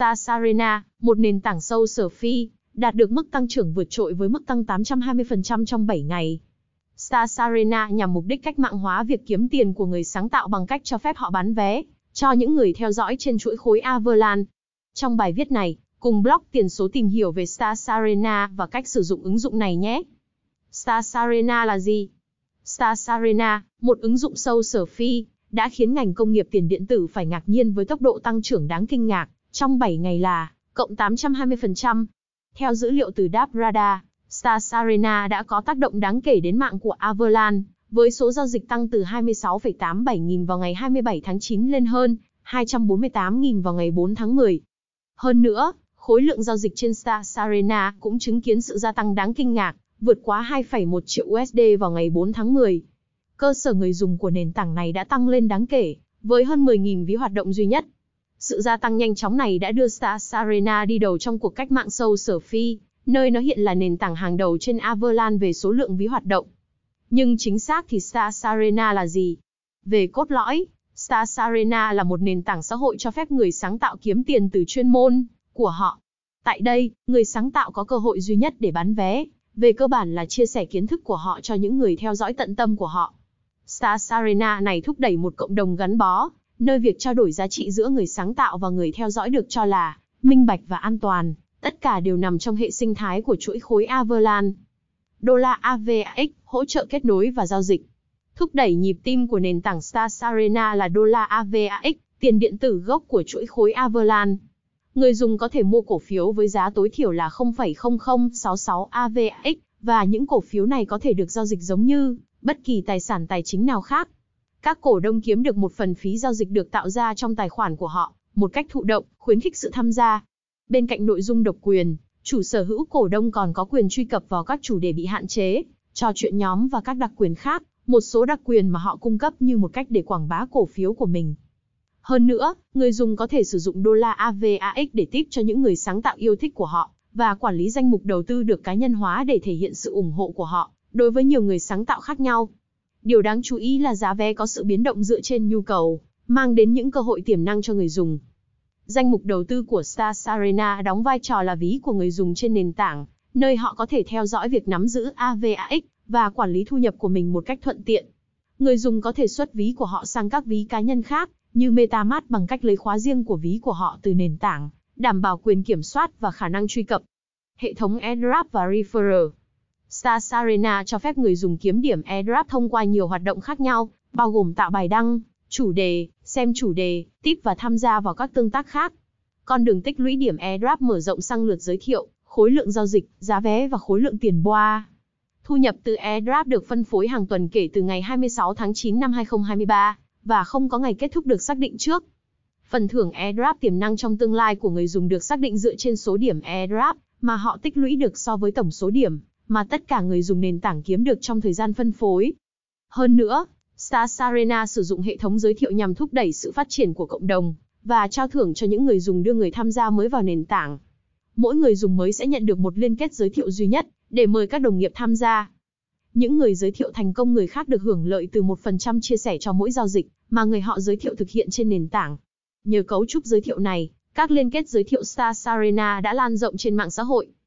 Stars Arena, một nền tảng sâu sở phi, đạt được mức tăng trưởng vượt trội với mức tăng 820% trong 7 ngày. Stars Arena nhằm mục đích cách mạng hóa việc kiếm tiền của người sáng tạo bằng cách cho phép họ bán vé cho những người theo dõi trên chuỗi khối Avalanche. Trong bài viết này, cùng blog tiền số tìm hiểu về Stars Arena và cách sử dụng ứng dụng này nhé. Stars Arena là gì? Stars Arena, một ứng dụng sâu sở phi, đã khiến ngành công nghiệp tiền điện tử phải ngạc nhiên với tốc độ tăng trưởng đáng kinh ngạc, trong 7 ngày là cộng 820%. Theo dữ liệu từ Dap Radar, Star Arena đã có tác động đáng kể đến mạng của Avalanche, với số giao dịch tăng từ 26,87 nghìn vào ngày 27 tháng 9 lên hơn 248 nghìn vào ngày 4 tháng 10. Hơn nữa, khối lượng giao dịch trên Star Arena cũng chứng kiến sự gia tăng đáng kinh ngạc, vượt quá 2,1 triệu USD vào ngày 4 tháng 10. Cơ sở người dùng của nền tảng này đã tăng lên đáng kể, với hơn 10.000 ví hoạt động duy nhất. Sự gia tăng nhanh chóng này đã đưa Stars Arena đi đầu trong cuộc cách mạng sâu sở phi, nơi nó hiện là nền tảng hàng đầu trên Avalanche về số lượng ví hoạt động. Nhưng chính xác thì Stars Arena là gì? Về cốt lõi, Stars Arena là một nền tảng xã hội cho phép người sáng tạo kiếm tiền từ chuyên môn của họ. Tại đây, người sáng tạo có cơ hội duy nhất để bán vé, về cơ bản là chia sẻ kiến thức của họ cho những người theo dõi tận tâm của họ. Stars Arena này thúc đẩy một cộng đồng gắn bó, nơi việc trao đổi giá trị giữa người sáng tạo và người theo dõi được cho là minh bạch và an toàn, tất cả đều nằm trong hệ sinh thái của chuỗi khối Avalanche. Đô la AVAX hỗ trợ kết nối và giao dịch. Thúc đẩy nhịp tim của nền tảng Stars Arena là đô la AVAX, tiền điện tử gốc của chuỗi khối Avalanche. Người dùng có thể mua cổ phiếu với giá tối thiểu là 0,0066 AVAX, và những cổ phiếu này có thể được giao dịch giống như bất kỳ tài sản tài chính nào khác. Các cổ đông kiếm được một phần phí giao dịch được tạo ra trong tài khoản của họ, một cách thụ động, khuyến khích sự tham gia. Bên cạnh nội dung độc quyền, chủ sở hữu cổ đông còn có quyền truy cập vào các chủ đề bị hạn chế, trò chuyện nhóm và các đặc quyền khác, một số đặc quyền mà họ cung cấp như một cách để quảng bá cổ phiếu của mình. Hơn nữa, người dùng có thể sử dụng đô la AVAX để tip cho những người sáng tạo yêu thích của họ, và quản lý danh mục đầu tư được cá nhân hóa để thể hiện sự ủng hộ của họ, đối với nhiều người sáng tạo khác nhau. Điều đáng chú ý là giá vé có sự biến động dựa trên nhu cầu, mang đến những cơ hội tiềm năng cho người dùng. Danh mục đầu tư của Stars Arena đóng vai trò là ví của người dùng trên nền tảng, nơi họ có thể theo dõi việc nắm giữ AVAX và quản lý thu nhập của mình một cách thuận tiện. Người dùng có thể xuất ví của họ sang các ví cá nhân khác, như MetaMask bằng cách lấy khóa riêng của ví của họ từ nền tảng, đảm bảo quyền kiểm soát và khả năng truy cập. Hệ thống AirDrop và Referral Stars Arena cho phép người dùng kiếm điểm AirDrop thông qua nhiều hoạt động khác nhau, bao gồm tạo bài đăng, chủ đề, xem chủ đề, tip và tham gia vào các tương tác khác. Con đường tích lũy điểm AirDrop mở rộng sang lượt giới thiệu, khối lượng giao dịch, giá vé và khối lượng tiền boa. Thu nhập từ AirDrop được phân phối hàng tuần kể từ ngày 26 tháng 9 năm 2023 và không có ngày kết thúc được xác định trước. Phần thưởng AirDrop tiềm năng trong tương lai của người dùng được xác định dựa trên số điểm AirDrop mà họ tích lũy được so với tổng số điểm mà tất cả người dùng nền tảng kiếm được trong thời gian phân phối. Hơn nữa, Stars Arena sử dụng hệ thống giới thiệu nhằm thúc đẩy sự phát triển của cộng đồng và trao thưởng cho những người dùng đưa người tham gia mới vào nền tảng. Mỗi người dùng mới sẽ nhận được một liên kết giới thiệu duy nhất để mời các đồng nghiệp tham gia. Những người giới thiệu thành công người khác được hưởng lợi từ 1% chia sẻ cho mỗi giao dịch mà người họ giới thiệu thực hiện trên nền tảng. Nhờ cấu trúc giới thiệu này, các liên kết giới thiệu Star Arena đã lan rộng trên mạng xã hội,